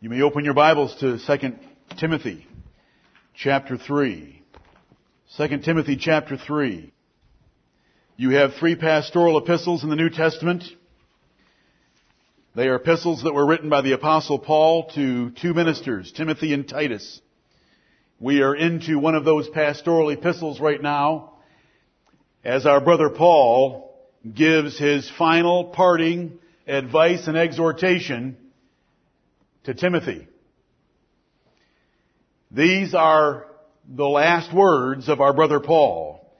You may open your Bibles to 2 Timothy chapter 3. 2 Timothy chapter 3. You have three pastoral epistles in the New Testament. They are epistles that were written by the apostle Paul to two ministers, Timothy and Titus. We are into one of those pastoral epistles right now as our brother Paul gives his final parting advice and exhortation to Timothy. These are the last words of our brother Paul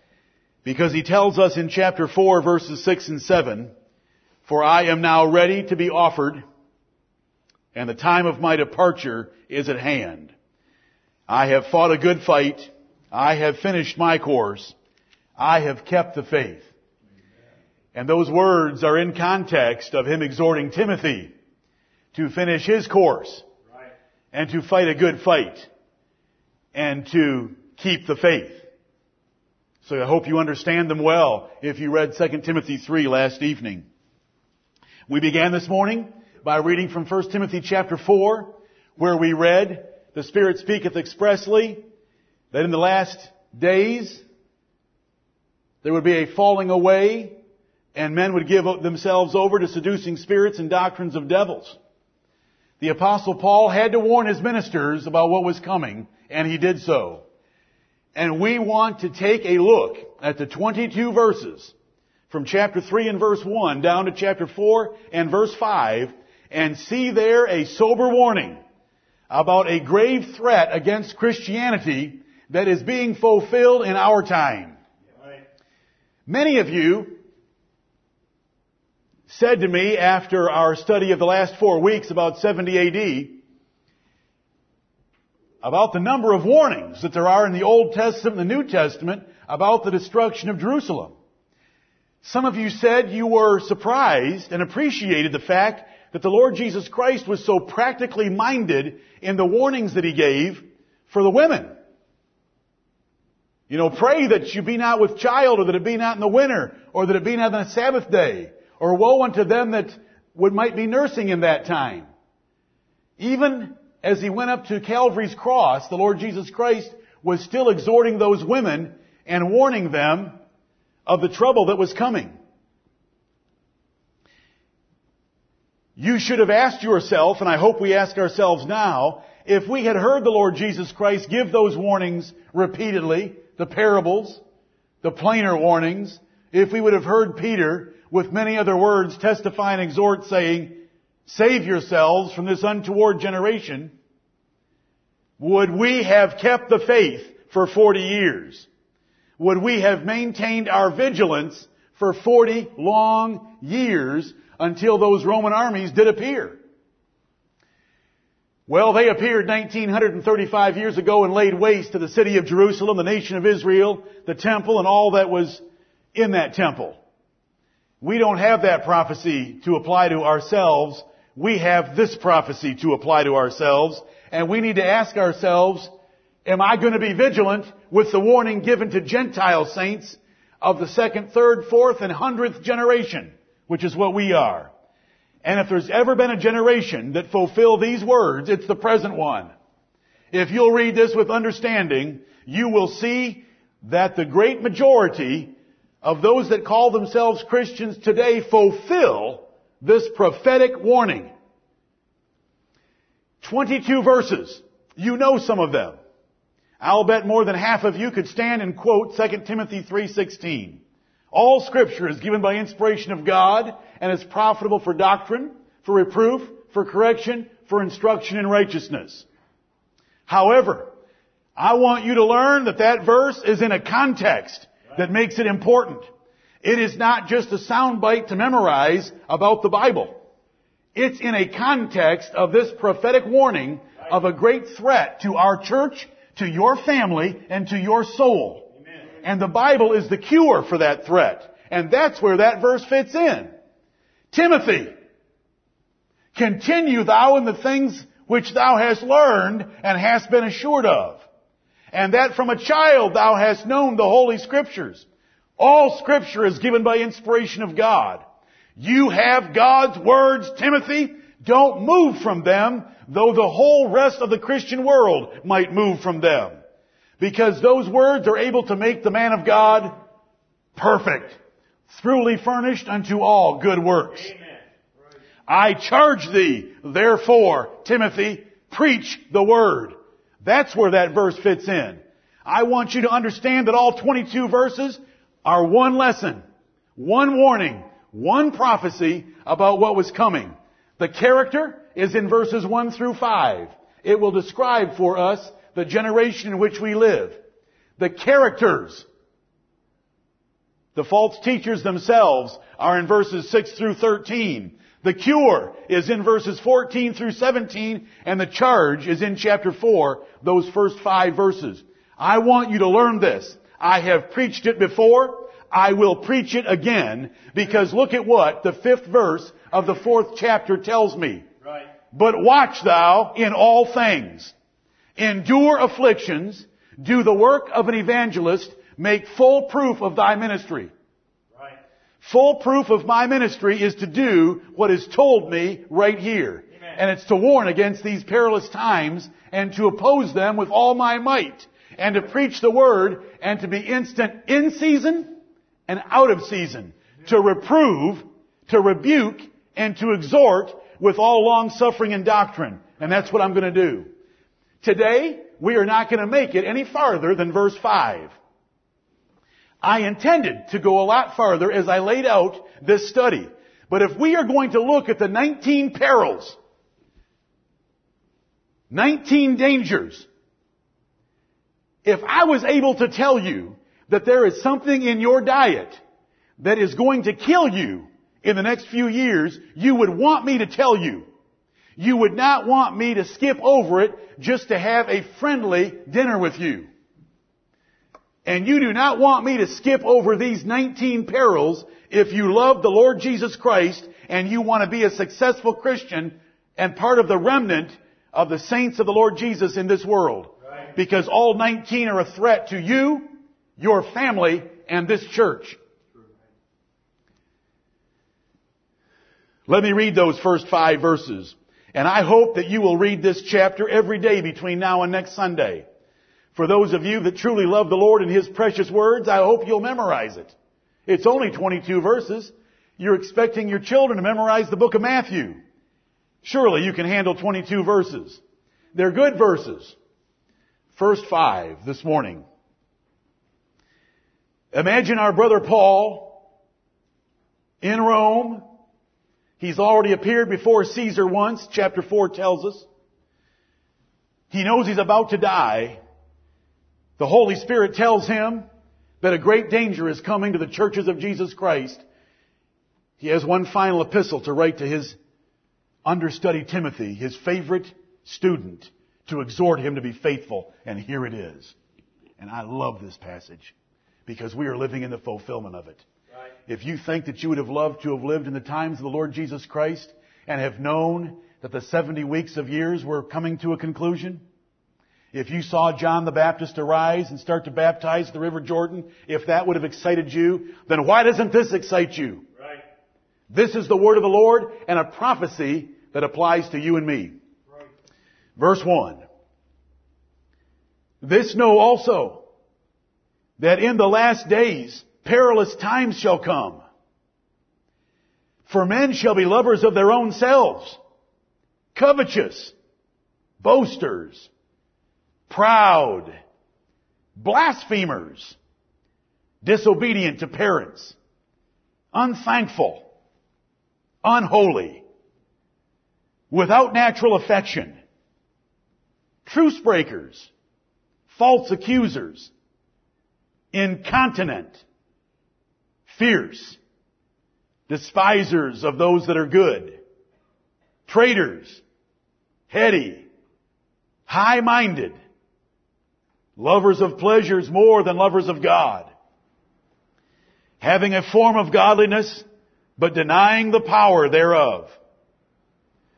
because he tells us in chapter 4 verses 6 and 7, For I am now ready to be offered and the time of my departure is at hand. I have fought a good fight. I have finished my course. I have kept the faith. And those words are in context of him exhorting Timothy to finish his course and to fight a good fight and to keep the faith. So I hope you understand them well if you read 2 Timothy 3 last evening. We began this morning by reading from 1 Timothy chapter 4 where we read the Spirit speaketh expressly that in the last days there would be a falling away and men would give themselves over to seducing spirits and doctrines of devils. The apostle Paul had to warn his ministers about what was coming and he did so. And we want to take a look at the 22 verses from chapter 3 and verse 1 down to chapter 4 and verse 5 and see there a sober warning about a grave threat against Christianity that is being fulfilled in our time. Many of you said to me after our study of the last four weeks about 70 AD, about the number of warnings that there are in the Old Testament and the New Testament about the destruction of Jerusalem. Some of you said you were surprised and appreciated the fact that the Lord Jesus Christ was so practically minded in the warnings that He gave for the women. You know, pray that you be not with child, or that it be not in the winter, or that it be not on a Sabbath day, or woe unto them that would might be nursing in that time. Even as he went up to Calvary's cross, the Lord Jesus Christ was still exhorting those women and warning them of the trouble that was coming. You should have asked yourself, and I hope we ask ourselves now, if we had heard the Lord Jesus Christ give those warnings repeatedly, the parables, the plainer warnings, if we would have heard Peter with many other words testify and exhort saying, save yourselves from this untoward generation, would we have kept the faith for 40 years? Would we have maintained our vigilance for 40 long years until those Roman armies did appear? Well, they appeared 1935 years ago and laid waste to the city of Jerusalem, the nation of Israel, the temple, and all that was in that temple. We don't have that prophecy to apply to ourselves. We have this prophecy to apply to ourselves. And we need to ask ourselves, am I going to be vigilant with the warning given to Gentile saints of the second, third, fourth, and hundredth generation, which is what we are? And if there's ever been a generation that fulfill these words, it's the present one. If you'll read this with understanding, you will see that the great majority of those that call themselves Christians today fulfill this prophetic warning. 22 verses. You know some of them. I'll bet more than half of you could stand and quote 2 Timothy 3:16. All scripture is given by inspiration of God and is profitable for doctrine, for reproof, for correction, for instruction in righteousness. However, I want you to learn that that verse is in a context that makes it important. It is not just a soundbite to memorize about the Bible. It's in a context of this prophetic warning of a great threat to our church, to your family, and to your soul. And the Bible is the cure for that threat. And that's where that verse fits in. Timothy, continue thou in the things which thou hast learned and hast been assured of. And that from a child thou hast known the Holy Scriptures. All Scripture is given by inspiration of God. You have God's words, Timothy, Don't move from them, though the whole rest of the Christian world might move from them. Because those words are able to make the man of God perfect, thoroughly furnished unto all good works. I charge thee, therefore, Timothy, preach the word. That's where that verse fits in. I want you to understand that all 22 verses are one lesson, one warning, one prophecy about what was coming. The character is in verses 1 through 5. It will describe for us the generation in which we live. The characters, the false teachers themselves are in verses 6 through 13. The cure is in verses 14 through 17, and the charge is in chapter 4, those first five verses. I want you to learn this. I have preached it before. I will preach it again, because look at what the fifth verse of the fourth chapter tells me. Right. But watch thou in all things. Endure afflictions. Do the work of an evangelist. Make full proof of thy ministry. Full proof of my ministry is to do what is told me right here. Amen. And it's to warn against these perilous times and to oppose them with all my might and to preach the word and to be instant in season and out of season, to reprove, to rebuke, and to exhort with all long suffering and doctrine. And that's what I'm going to do. Today, we are not going to make it any farther than verse 5. I intended to go a lot farther as I laid out this study. But if we are going to look at the 19 perils, 19 dangers, if I was able to tell you that there is something in your diet that is going to kill you in the next few years, you would want me to tell you. You would not want me to skip over it just to have a friendly dinner with you. And you do not want me to skip over these 19 perils if you love the Lord Jesus Christ and you want to be a successful Christian and part of the remnant of the saints of the Lord Jesus in this world. Right. Because all 19 are a threat to you, your family, and this church. Let me read those first five verses. And I hope that you will read this chapter every day between now and next Sunday. For those of you that truly love the Lord and His precious words, I hope you'll memorize it. It's only 22 verses. You're expecting your children to memorize the book of Matthew. Surely you can handle 22 verses. They're good verses. First five this morning. Imagine our brother Paul in Rome. He's already appeared before Caesar once, chapter 4 tells us. He knows he's about to die. The Holy Spirit tells him that a great danger is coming to the churches of Jesus Christ. He has one final epistle to write to his understudy Timothy, his favorite student, to exhort him to be faithful. And here it is. And I love this passage because we are living in the fulfillment of it. Right. If you think that you would have loved to have lived in the times of the Lord Jesus Christ and have known that the 70 weeks of years were coming to a conclusion, if you saw John the Baptist arise and start to baptize the River Jordan, if that would have excited you, then why doesn't this excite you? Right. This is the word of the Lord and a prophecy that applies to you and me. Right. Verse 1. This know also that in the last days perilous times shall come. For men shall be lovers of their own selves, covetous, boasters, proud, blasphemers, disobedient to parents, unthankful, unholy, without natural affection, truce breakers, false accusers, incontinent, fierce, despisers of those that are good, traitors, heady, high-minded, lovers of pleasures more than lovers of God, having a form of godliness, but denying the power thereof.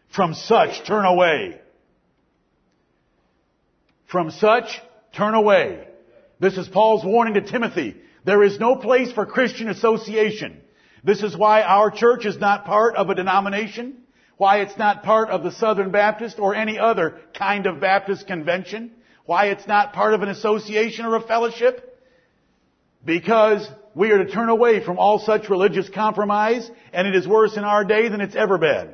From such turn away. From such turn away. This is Paul's warning to Timothy. There is no place for Christian association. This is why our church is not part of a denomination. why it's not part of the Southern Baptist or any other kind of Baptist convention, why it's not part of an association or a fellowship? Because we are to turn away from all such religious compromise, and it is worse in our day than it's ever been.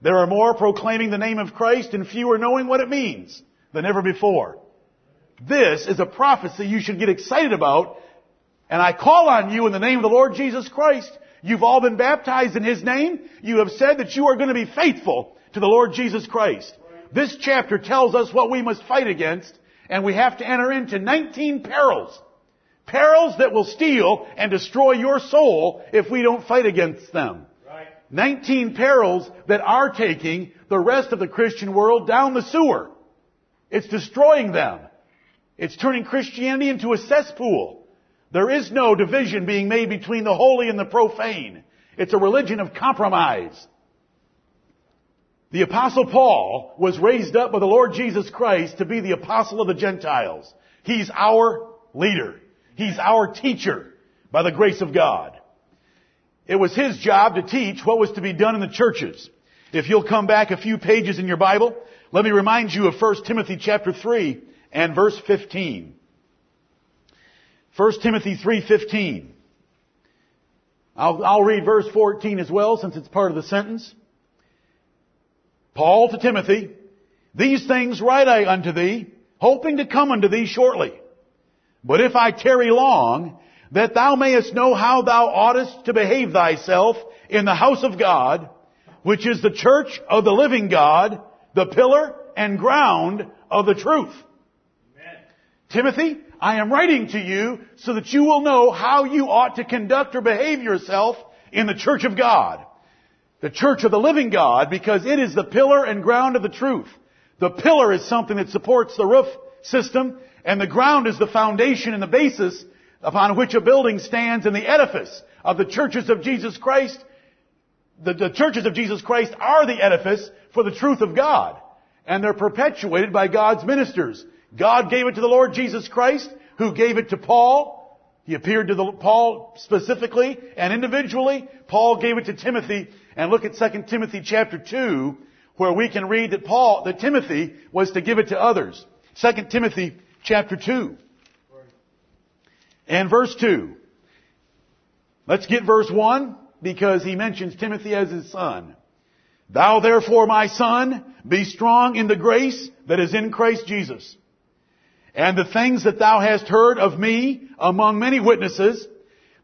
There are more proclaiming the name of Christ and fewer knowing what it means than ever before. This is a prophecy you should get excited about, and I call on you in the name of the Lord Jesus Christ. You've all been baptized in His name. You have said that you are going to be faithful to the Lord Jesus Christ. This chapter tells us what we must fight against, and we have to enter into 19 perils Perils that will steal and destroy your soul if we don't fight against them. Right. 19 perils that are taking the rest of the Christian world down the sewer. It's destroying them. It's turning Christianity into a cesspool. There is no division being made between the holy and the profane. It's a religion of compromise. The apostle Paul was raised up by the Lord Jesus Christ to be the apostle of the Gentiles. He's our leader. He's our teacher by the grace of God. It was his job to teach what was to be done in the churches. If you'll come back a few pages in your Bible, let me remind you of 1 Timothy chapter 3 and verse 15. 1 Timothy 3:15. I'll, I'll read verse 14 as well since it's part of the sentence. Paul to Timothy, these things write I unto thee, hoping to come unto thee shortly. But if I tarry long, that thou mayest know how thou oughtest to behave thyself in the house of God, which is the church of the living God, the pillar and ground of the truth. Amen. Timothy, I am writing to you so that you will know how you ought to conduct or behave yourself in the church of God. The church of the living God because it is the pillar and ground of the truth. The pillar is something that supports the roof system and the ground is the foundation and the basis upon which a building stands and the edifice of the churches of Jesus Christ. The, the, churches of Jesus Christ are the edifice for the truth of God. And they're perpetuated by God's ministers. God gave it to the Lord Jesus Christ, who gave it to Paul. He appeared to the, Paul specifically and individually. Paul gave it to Timothy. And look at 2 Timothy chapter 2, where we can read that Paul, that Timothy was to give it to others. 2 Timothy chapter 2 and verse 2. Let's get verse 1 because he mentions Timothy as his son. Thou therefore, my son, be strong in the grace that is in Christ Jesus. And the things that thou hast heard of me among many witnesses,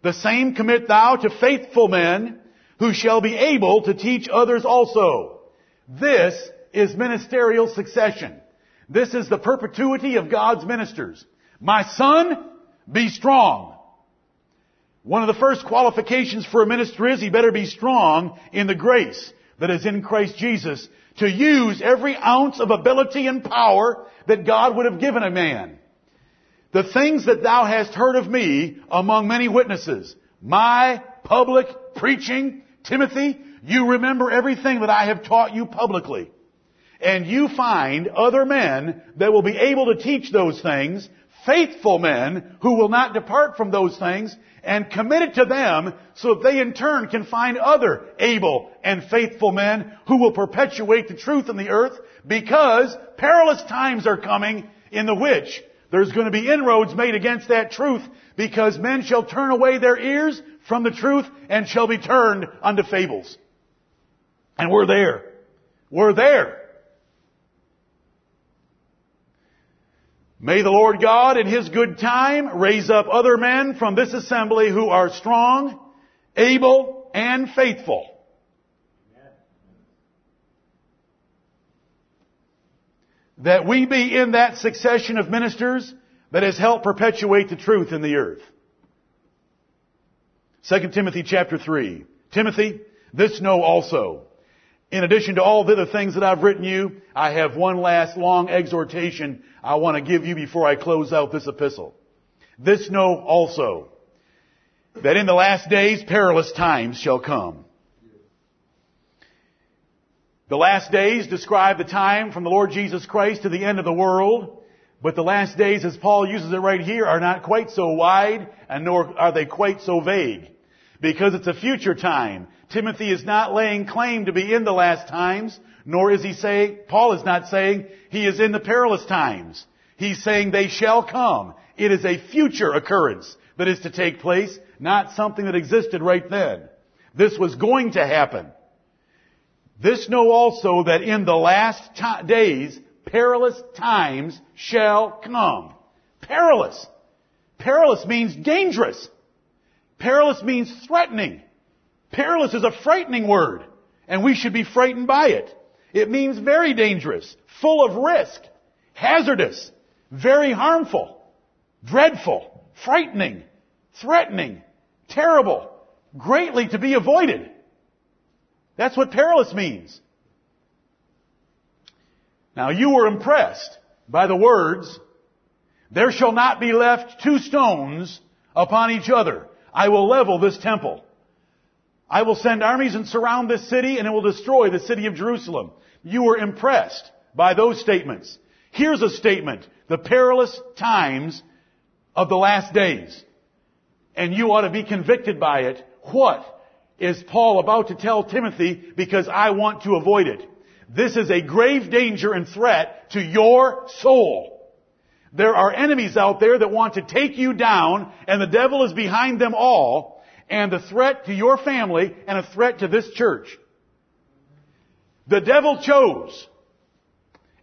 the same commit thou to faithful men who shall be able to teach others also. This is ministerial succession. This is the perpetuity of God's ministers. My son, be strong. One of the first qualifications for a minister is he better be strong in the grace that is in Christ Jesus to use every ounce of ability and power that God would have given a man. The things that thou hast heard of me among many witnesses, my public preaching, Timothy, you remember everything that I have taught you publicly. And you find other men that will be able to teach those things, faithful men who will not depart from those things, and commit it to them so that they in turn can find other able and faithful men who will perpetuate the truth in the earth because perilous times are coming in the which there's going to be inroads made against that truth because men shall turn away their ears from the truth and shall be turned unto fables. And we're there. We're there. May the Lord God in His good time raise up other men from this assembly who are strong, able, and faithful. That we be in that succession of ministers that has helped perpetuate the truth in the earth. 2 Timothy chapter 3. Timothy, this know also in addition to all the other things that I've written you, I have one last long exhortation I want to give you before I close out this epistle. This know also, that in the last days perilous times shall come. The last days describe the time from the Lord Jesus Christ to the end of the world, but the last days, as Paul uses it right here, are not quite so wide and nor are they quite so vague. Because it's a future time. Timothy is not laying claim to be in the last times, nor is he saying, Paul is not saying he is in the perilous times. He's saying they shall come. It is a future occurrence that is to take place, not something that existed right then. This was going to happen. This know also that in the last days, perilous times shall come. Perilous. Perilous means dangerous. Perilous means threatening. Perilous is a frightening word, and we should be frightened by it. It means very dangerous, full of risk, hazardous, very harmful, dreadful, frightening, threatening, terrible, greatly to be avoided. That's what perilous means. Now you were impressed by the words, there shall not be left two stones upon each other. I will level this temple. I will send armies and surround this city and it will destroy the city of Jerusalem. You were impressed by those statements. Here's a statement. The perilous times of the last days. And you ought to be convicted by it. What is Paul about to tell Timothy because I want to avoid it? This is a grave danger and threat to your soul. There are enemies out there that want to take you down and the devil is behind them all and a threat to your family and a threat to this church. The devil chose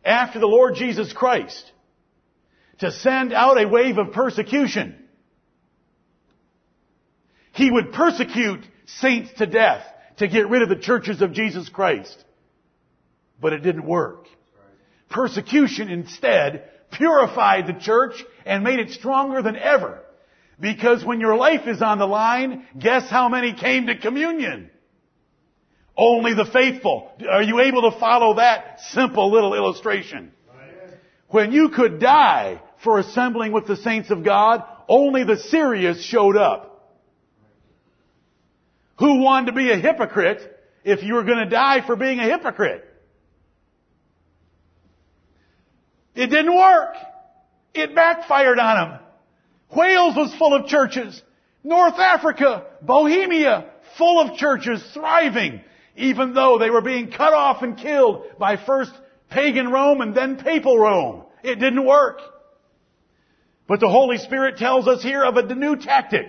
after the Lord Jesus Christ to send out a wave of persecution. He would persecute saints to death to get rid of the churches of Jesus Christ. But it didn't work. Persecution instead purified the church and made it stronger than ever. Because when your life is on the line, guess how many came to communion? Only the faithful. Are you able to follow that simple little illustration? When you could die for assembling with the saints of God, only the serious showed up. Who wanted to be a hypocrite if you were going to die for being a hypocrite? It didn't work. It backfired on them. Wales was full of churches. North Africa, Bohemia, full of churches, thriving, even though they were being cut off and killed by first pagan Rome and then papal Rome. It didn't work. But the Holy Spirit tells us here of a new tactic.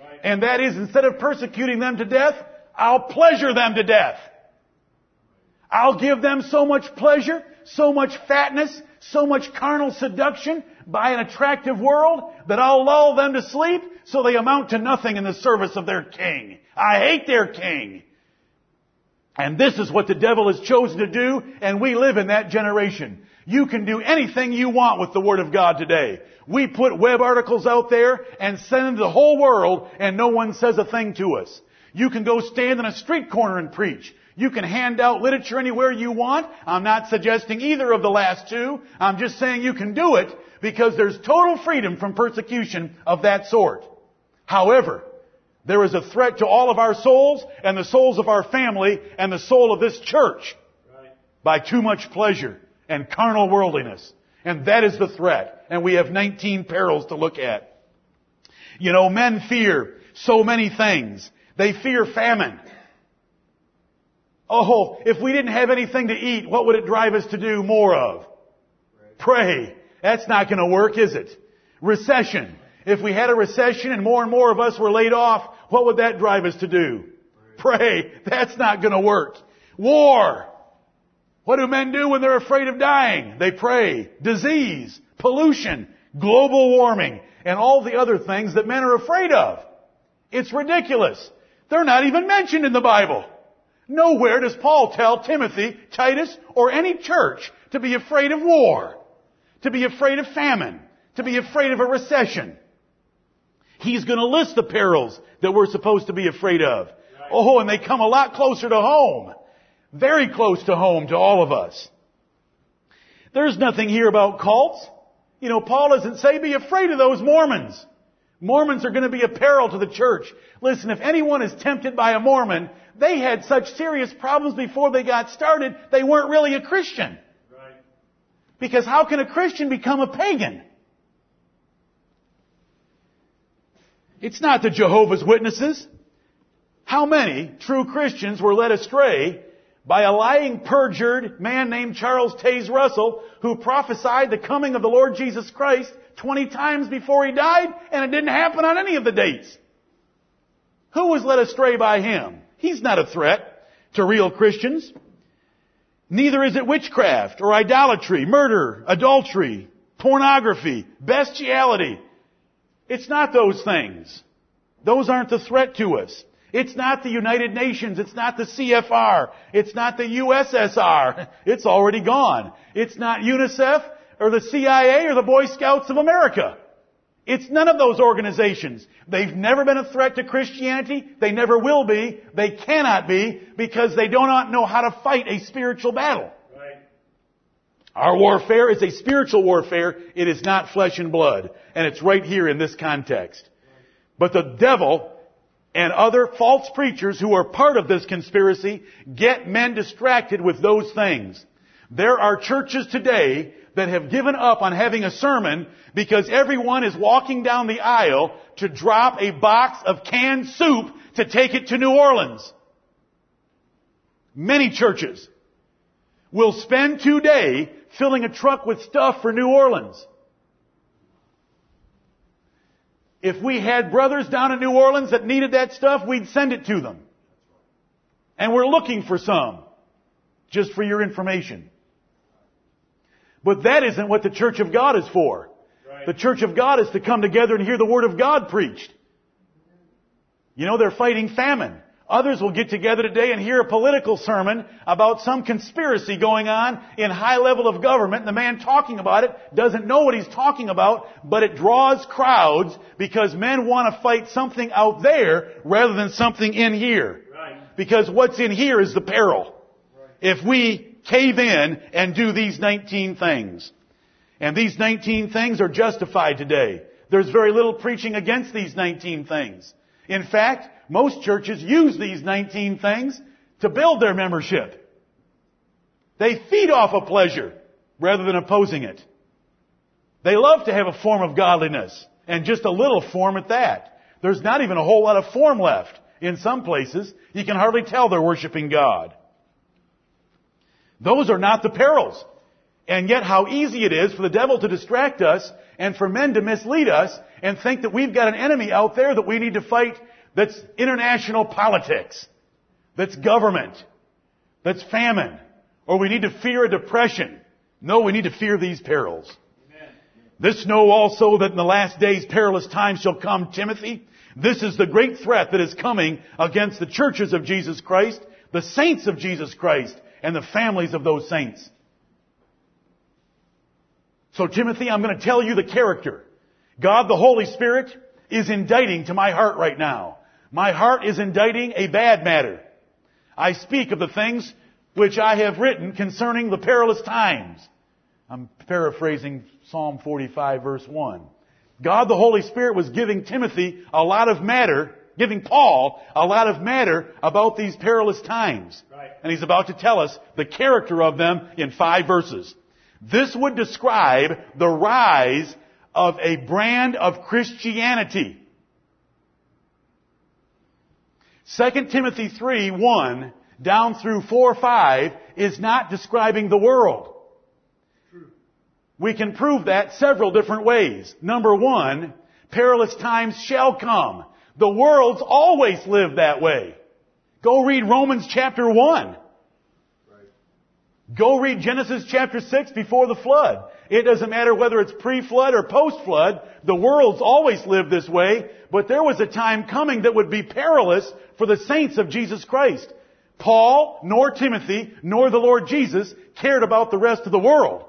Right. And that is instead of persecuting them to death, I'll pleasure them to death. I'll give them so much pleasure, so much fatness, so much carnal seduction by an attractive world that I'll lull them to sleep so they amount to nothing in the service of their king. I hate their king. And this is what the devil has chosen to do, and we live in that generation. You can do anything you want with the Word of God today. We put web articles out there and send them to the whole world, and no one says a thing to us. You can go stand in a street corner and preach. You can hand out literature anywhere you want. I'm not suggesting either of the last two. I'm just saying you can do it because there's total freedom from persecution of that sort. However, there is a threat to all of our souls and the souls of our family and the soul of this church right. by too much pleasure and carnal worldliness. And that is the threat. And we have 19 perils to look at. You know, men fear so many things. They fear famine. Oh, if we didn't have anything to eat, what would it drive us to do more of? Pray. That's not going to work, is it? Recession. If we had a recession and more and more of us were laid off, what would that drive us to do? Pray. That's not going to work. War. What do men do when they're afraid of dying? They pray. Disease, pollution, global warming, and all the other things that men are afraid of. It's ridiculous. They're not even mentioned in the Bible. Nowhere does Paul tell Timothy, Titus, or any church to be afraid of war, to be afraid of famine, to be afraid of a recession. He's going to list the perils that we're supposed to be afraid of. Oh, and they come a lot closer to home. Very close to home to all of us. There's nothing here about cults. You know, Paul doesn't say be afraid of those Mormons. Mormons are going to be a peril to the church. Listen, if anyone is tempted by a Mormon, they had such serious problems before they got started, they weren't really a Christian. Right. Because how can a Christian become a pagan? It's not the Jehovah's Witnesses. How many true Christians were led astray by a lying, perjured man named Charles Taze Russell who prophesied the coming of the Lord Jesus Christ 20 times before he died and it didn't happen on any of the dates? Who was led astray by him? He's not a threat to real Christians. Neither is it witchcraft or idolatry, murder, adultery, pornography, bestiality. It's not those things. Those aren't the threat to us. It's not the United Nations. It's not the CFR. It's not the USSR. It's already gone. It's not UNICEF or the CIA or the Boy Scouts of America. It's none of those organizations. They've never been a threat to Christianity. They never will be. They cannot be because they do not know how to fight a spiritual battle. Right. Our warfare is a spiritual warfare. It is not flesh and blood. And it's right here in this context. But the devil and other false preachers who are part of this conspiracy get men distracted with those things. There are churches today that have given up on having a sermon because everyone is walking down the aisle to drop a box of canned soup to take it to New Orleans. Many churches will spend today filling a truck with stuff for New Orleans. If we had brothers down in New Orleans that needed that stuff, we'd send it to them. And we're looking for some. Just for your information. But that isn't what the church of God is for. Right. The church of God is to come together and hear the Word of God preached. You know, they're fighting famine. Others will get together today and hear a political sermon about some conspiracy going on in high level of government. And the man talking about it doesn't know what he's talking about, but it draws crowds because men want to fight something out there rather than something in here. Right. Because what's in here is the peril. Right. If we cave in and do these 19 things. And these 19 things are justified today. There's very little preaching against these 19 things. In fact, most churches use these 19 things to build their membership. They feed off of pleasure rather than opposing it. They love to have a form of godliness and just a little form at that. There's not even a whole lot of form left in some places. You can hardly tell they're worshiping God. Those are not the perils. And yet how easy it is for the devil to distract us and for men to mislead us and think that we've got an enemy out there that we need to fight that's international politics, that's government, that's famine, or we need to fear a depression. No, we need to fear these perils. Amen. This know also that in the last days perilous times shall come, Timothy. This is the great threat that is coming against the churches of Jesus Christ, the saints of Jesus Christ, and the families of those saints. So Timothy, I'm going to tell you the character. God the Holy Spirit is inditing to my heart right now. My heart is inditing a bad matter. I speak of the things which I have written concerning the perilous times. I'm paraphrasing Psalm 45 verse 1. God the Holy Spirit was giving Timothy a lot of matter giving Paul a lot of matter about these perilous times. Right. And he's about to tell us the character of them in five verses. This would describe the rise of a brand of Christianity. 2 Timothy 3, 1 down through 4, 5 is not describing the world. True. We can prove that several different ways. Number one, perilous times shall come. The world's always lived that way. Go read Romans chapter 1. Go read Genesis chapter 6 before the flood. It doesn't matter whether it's pre-flood or post-flood. The world's always lived this way, but there was a time coming that would be perilous for the saints of Jesus Christ. Paul, nor Timothy, nor the Lord Jesus cared about the rest of the world.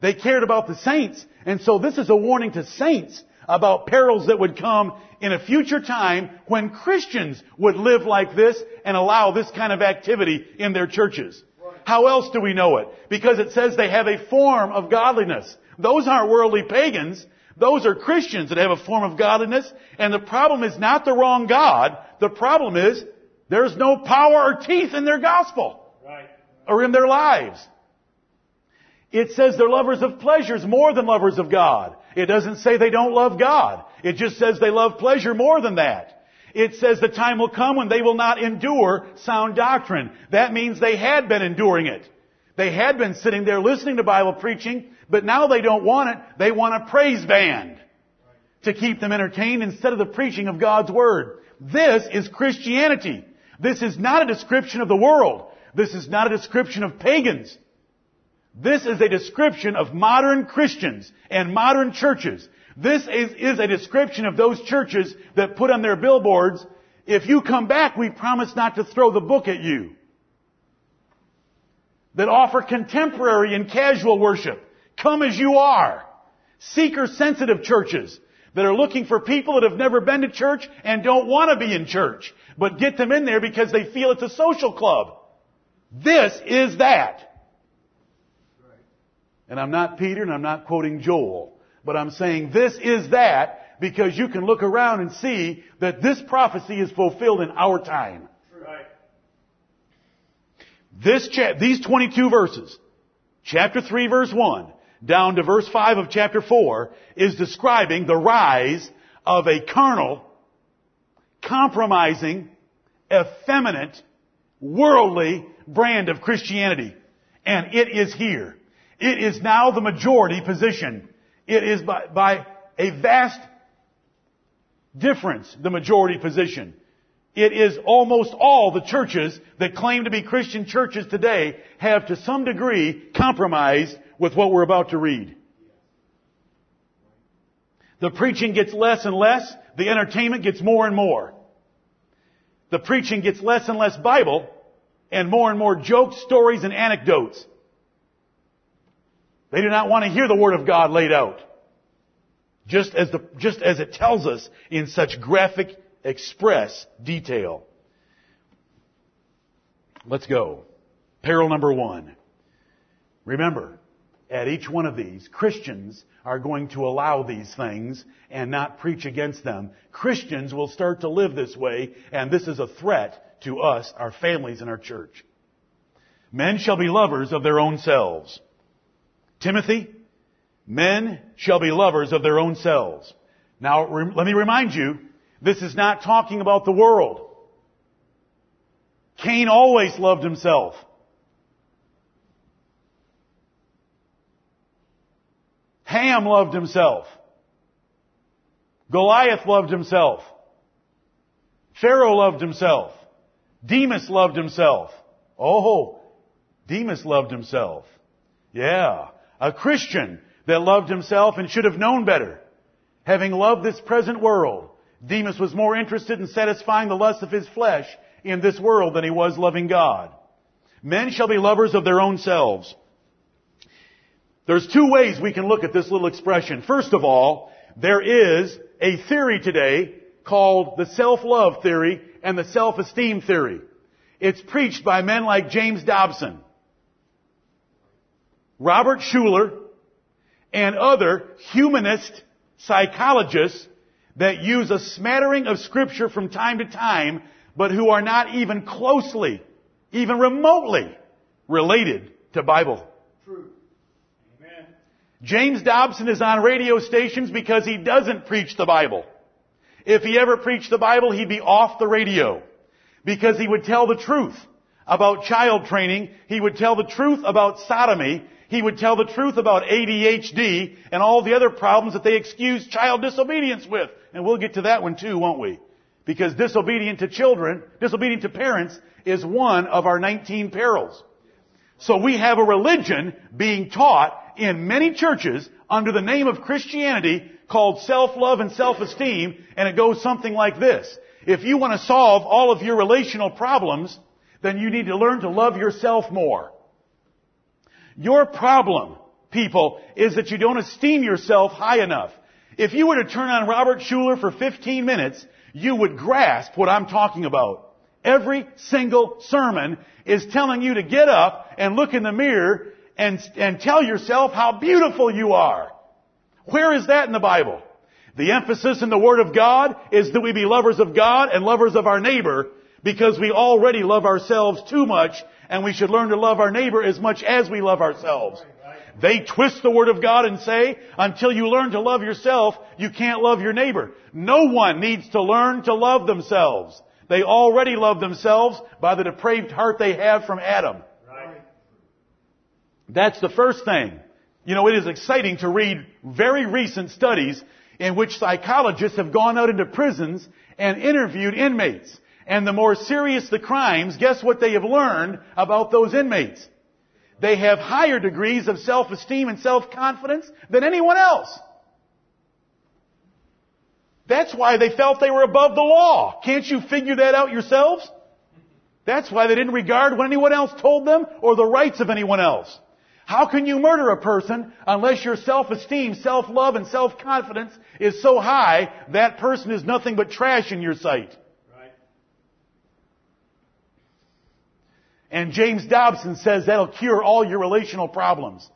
They cared about the saints. And so this is a warning to saints about perils that would come in a future time when Christians would live like this and allow this kind of activity in their churches. How else do we know it? Because it says they have a form of godliness. Those aren't worldly pagans. Those are Christians that have a form of godliness. And the problem is not the wrong God. The problem is there's no power or teeth in their gospel. Right. Or in their lives. It says they're lovers of pleasures more than lovers of God. It doesn't say they don't love God. It just says they love pleasure more than that. It says the time will come when they will not endure sound doctrine. That means they had been enduring it. They had been sitting there listening to Bible preaching, but now they don't want it. They want a praise band to keep them entertained instead of the preaching of God's Word. This is Christianity. This is not a description of the world. This is not a description of pagans. This is a description of modern Christians and modern churches. This is, is, a description of those churches that put on their billboards, if you come back, we promise not to throw the book at you. That offer contemporary and casual worship. Come as you are. Seeker sensitive churches that are looking for people that have never been to church and don't want to be in church, but get them in there because they feel it's a social club. This is that. And I'm not Peter and I'm not quoting Joel, but I'm saying this is that because you can look around and see that this prophecy is fulfilled in our time. Right. This cha- these 22 verses, chapter 3 verse 1, down to verse 5 of chapter 4, is describing the rise of a carnal, compromising, effeminate, worldly brand of Christianity. And it is here. It is now the majority position. It is by, by a vast difference the majority position. It is almost all the churches that claim to be Christian churches today have to some degree compromised with what we're about to read. The preaching gets less and less. The entertainment gets more and more. The preaching gets less and less Bible and more and more jokes, stories, and anecdotes. They do not want to hear the Word of God laid out. Just as the, just as it tells us in such graphic, express detail. Let's go. Peril number one. Remember, at each one of these, Christians are going to allow these things and not preach against them. Christians will start to live this way, and this is a threat to us, our families, and our church. Men shall be lovers of their own selves. Timothy, men shall be lovers of their own selves. Now, re- let me remind you, this is not talking about the world. Cain always loved himself. Ham loved himself. Goliath loved himself. Pharaoh loved himself. Demas loved himself. Oh, Demas loved himself. Yeah a Christian that loved himself and should have known better. Having loved this present world, Demas was more interested in satisfying the lust of his flesh in this world than he was loving God. Men shall be lovers of their own selves. There's two ways we can look at this little expression. First of all, there is a theory today called the self-love theory and the self-esteem theory. It's preached by men like James Dobson. Robert Schuller, and other humanist psychologists that use a smattering of scripture from time to time, but who are not even closely, even remotely related to Bible. True. Amen. James Dobson is on radio stations because he doesn't preach the Bible. If he ever preached the Bible, he'd be off the radio. Because he would tell the truth about child training. He would tell the truth about sodomy. He would tell the truth about ADHD and all the other problems that they excuse child disobedience with. And we'll get to that one too, won't we? Because disobedient to children, disobedient to parents is one of our 19 perils. So we have a religion being taught in many churches under the name of Christianity called self-love and self-esteem, and it goes something like this. If you want to solve all of your relational problems, then you need to learn to love yourself more. Your problem, people, is that you don't esteem yourself high enough. If you were to turn on Robert Schuller for 15 minutes, you would grasp what I'm talking about. Every single sermon is telling you to get up and look in the mirror and, and tell yourself how beautiful you are. Where is that in the Bible? The emphasis in the Word of God is that we be lovers of God and lovers of our neighbor because we already love ourselves too much and we should learn to love our neighbor as much as we love ourselves. They twist the Word of God and say, until you learn to love yourself, you can't love your neighbor. No one needs to learn to love themselves. They already love themselves by the depraved heart they have from Adam. That's the first thing. You know, it is exciting to read very recent studies in which psychologists have gone out into prisons and interviewed inmates. And the more serious the crimes, guess what they have learned about those inmates? They have higher degrees of self-esteem and self-confidence than anyone else. That's why they felt they were above the law. Can't you figure that out yourselves? That's why they didn't regard what anyone else told them or the rights of anyone else. How can you murder a person unless your self-esteem, self-love, and self-confidence is so high that person is nothing but trash in your sight? And James Dobson says that'll cure all your relational problems.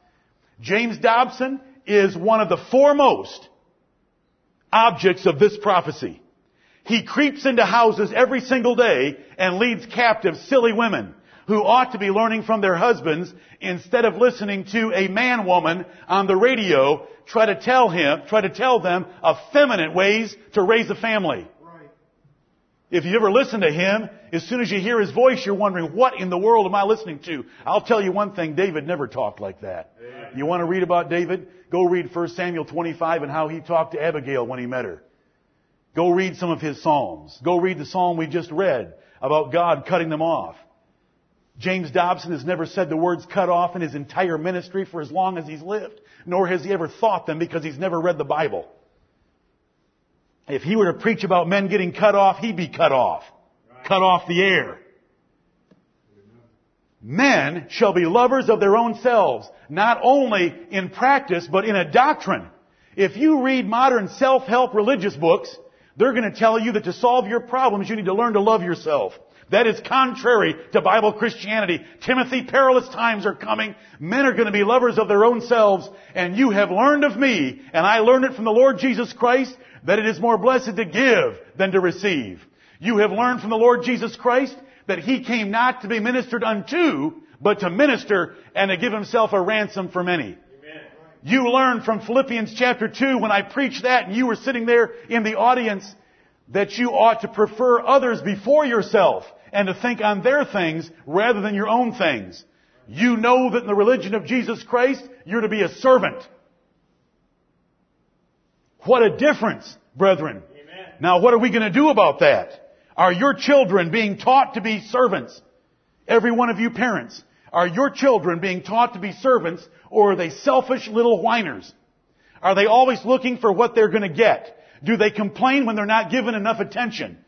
James Dobson is one of the foremost objects of this prophecy. He creeps into houses every single day and leads captive silly women who ought to be learning from their husbands instead of listening to a man woman on the radio try to tell him, try to tell them effeminate ways to raise a family. If you ever listen to him, as soon as you hear his voice, you're wondering, what in the world am I listening to? I'll tell you one thing, David never talked like that. You want to read about David? Go read 1 Samuel 25 and how he talked to Abigail when he met her. Go read some of his Psalms. Go read the Psalm we just read about God cutting them off. James Dobson has never said the words cut off in his entire ministry for as long as he's lived, nor has he ever thought them because he's never read the Bible. If he were to preach about men getting cut off, he'd be cut off. Cut off the air. Men shall be lovers of their own selves, not only in practice, but in a doctrine. If you read modern self-help religious books, they're going to tell you that to solve your problems, you need to learn to love yourself. That is contrary to Bible Christianity. Timothy, perilous times are coming. Men are going to be lovers of their own selves, and you have learned of me, and I learned it from the Lord Jesus Christ, that it is more blessed to give than to receive. You have learned from the Lord Jesus Christ that He came not to be ministered unto, but to minister and to give Himself a ransom for many. You learned from Philippians chapter 2 when I preached that and you were sitting there in the audience that you ought to prefer others before yourself and to think on their things rather than your own things. You know that in the religion of Jesus Christ, you're to be a servant. What a difference, brethren. Amen. Now what are we going to do about that? Are your children being taught to be servants? Every one of you parents. Are your children being taught to be servants or are they selfish little whiners? Are they always looking for what they're going to get? Do they complain when they're not given enough attention?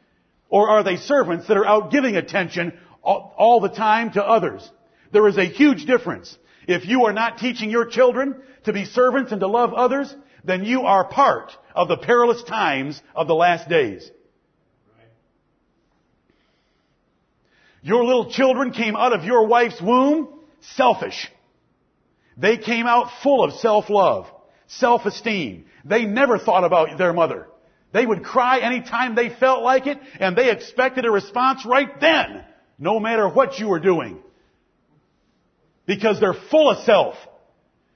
Or are they servants that are out giving attention all, all the time to others? There is a huge difference. If you are not teaching your children to be servants and to love others, then you are part of the perilous times of the last days. Your little children came out of your wife's womb selfish. They came out full of self-love, self-esteem. They never thought about their mother. They would cry anytime they felt like it, and they expected a response right then, no matter what you were doing. Because they're full of self.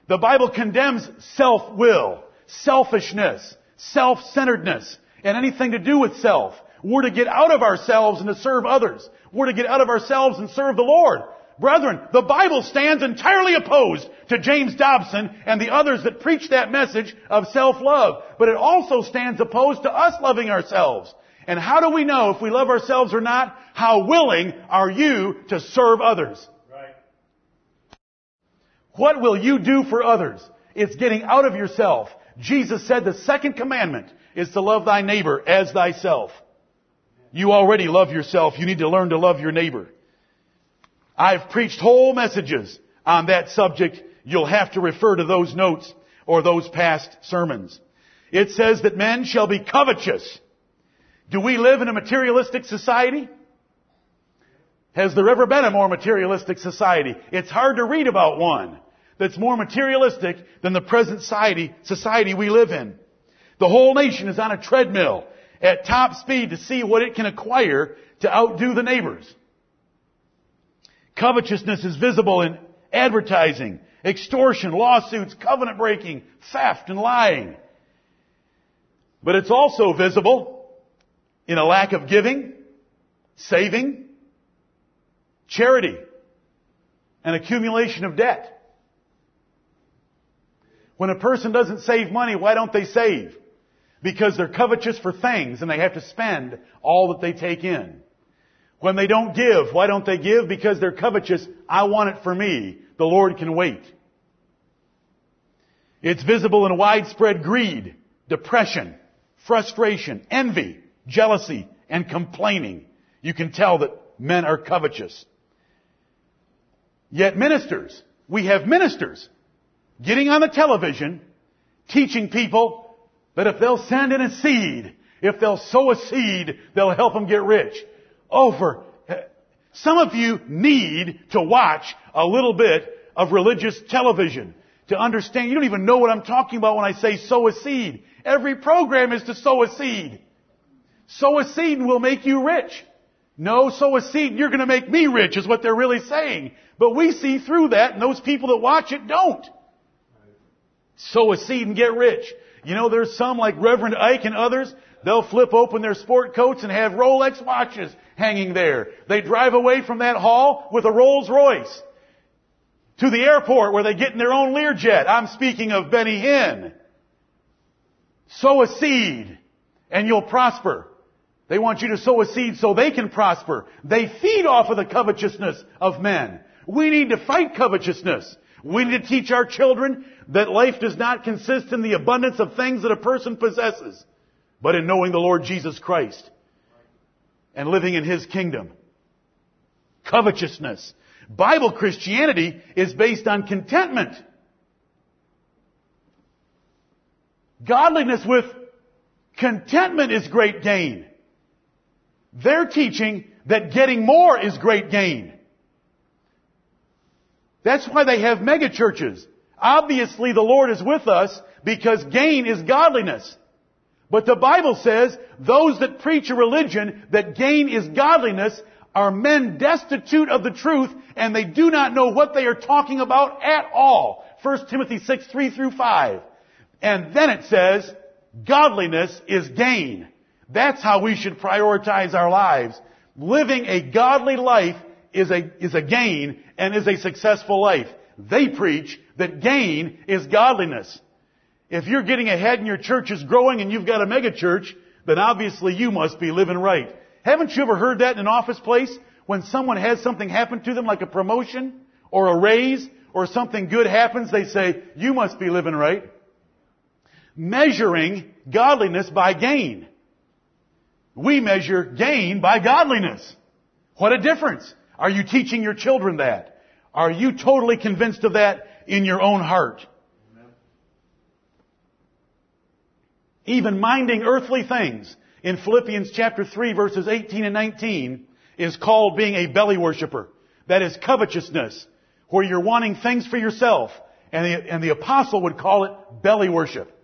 The Bible condemns self-will, selfishness, self-centeredness, and anything to do with self. We're to get out of ourselves and to serve others. We're to get out of ourselves and serve the Lord. Brethren, the Bible stands entirely opposed to James Dobson and the others that preach that message of self-love. But it also stands opposed to us loving ourselves. And how do we know if we love ourselves or not? How willing are you to serve others? Right. What will you do for others? It's getting out of yourself. Jesus said the second commandment is to love thy neighbor as thyself. You already love yourself. You need to learn to love your neighbor. I've preached whole messages on that subject. You'll have to refer to those notes or those past sermons. It says that men shall be covetous. Do we live in a materialistic society? Has there ever been a more materialistic society? It's hard to read about one that's more materialistic than the present society, society we live in. The whole nation is on a treadmill at top speed to see what it can acquire to outdo the neighbors. Covetousness is visible in advertising, extortion, lawsuits, covenant breaking, theft, and lying. But it's also visible in a lack of giving, saving, charity, and accumulation of debt. When a person doesn't save money, why don't they save? Because they're covetous for things and they have to spend all that they take in. When they don't give, why don't they give? Because they're covetous. I want it for me. The Lord can wait. It's visible in widespread greed, depression, frustration, envy, jealousy, and complaining. You can tell that men are covetous. Yet ministers, we have ministers getting on the television teaching people that if they'll send in a seed, if they'll sow a seed, they'll help them get rich. For, some of you need to watch a little bit of religious television to understand. You don't even know what I'm talking about when I say sow a seed. Every program is to sow a seed. Sow a seed and we'll make you rich. No, sow a seed and you're going to make me rich is what they're really saying. But we see through that and those people that watch it don't. Sow a seed and get rich. You know, there's some like Reverend Ike and others, they'll flip open their sport coats and have Rolex watches hanging there. They drive away from that hall with a Rolls Royce to the airport where they get in their own Learjet. I'm speaking of Benny Hinn. Sow a seed and you'll prosper. They want you to sow a seed so they can prosper. They feed off of the covetousness of men. We need to fight covetousness. We need to teach our children that life does not consist in the abundance of things that a person possesses, but in knowing the Lord Jesus Christ and living in His kingdom. Covetousness. Bible Christianity is based on contentment. Godliness with contentment is great gain. They're teaching that getting more is great gain. That's why they have mega churches. Obviously the Lord is with us because gain is godliness. But the Bible says those that preach a religion that gain is godliness are men destitute of the truth and they do not know what they are talking about at all. 1 Timothy 6, 3 through 5. And then it says, godliness is gain. That's how we should prioritize our lives. Living a godly life is a, is a gain and is a successful life. They preach that gain is godliness. If you're getting ahead and your church is growing and you've got a mega church, then obviously you must be living right. Haven't you ever heard that in an office place? When someone has something happen to them like a promotion or a raise or something good happens, they say, you must be living right. Measuring godliness by gain. We measure gain by godliness. What a difference. Are you teaching your children that? Are you totally convinced of that in your own heart? Even minding earthly things in Philippians chapter 3 verses 18 and 19 is called being a belly worshiper. That is covetousness, where you're wanting things for yourself. And the, and the apostle would call it belly worship.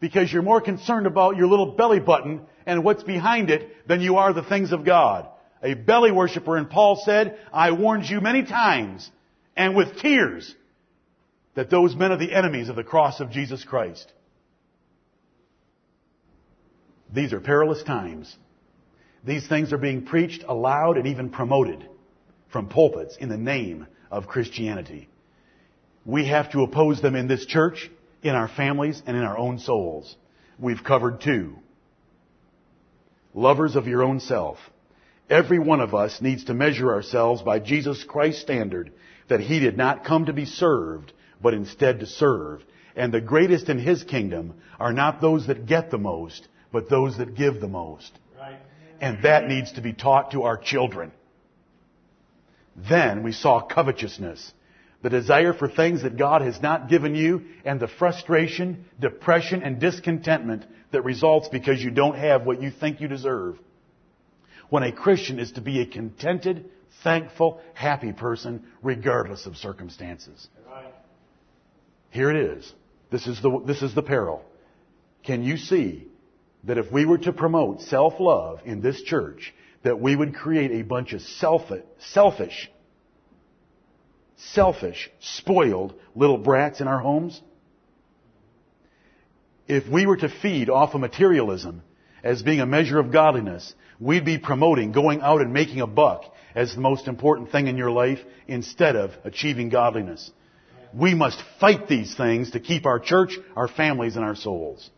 Because you're more concerned about your little belly button and what's behind it than you are the things of God. A belly worshiper, and Paul said, I warned you many times, and with tears, that those men are the enemies of the cross of Jesus Christ. These are perilous times. These things are being preached aloud and even promoted from pulpits in the name of Christianity. We have to oppose them in this church, in our families, and in our own souls. We've covered two. Lovers of your own self. Every one of us needs to measure ourselves by Jesus Christ's standard that He did not come to be served, but instead to serve. And the greatest in His kingdom are not those that get the most, but those that give the most. Right. And that needs to be taught to our children. Then we saw covetousness. The desire for things that God has not given you and the frustration, depression, and discontentment that results because you don't have what you think you deserve. When a Christian is to be a contented, thankful, happy person regardless of circumstances. Here it is. This is the, this is the peril. Can you see that if we were to promote self-love in this church, that we would create a bunch of selfish, selfish, spoiled little brats in our homes? If we were to feed off of materialism as being a measure of godliness, we'd be promoting going out and making a buck as the most important thing in your life instead of achieving godliness. We must fight these things to keep our church, our families, and our souls.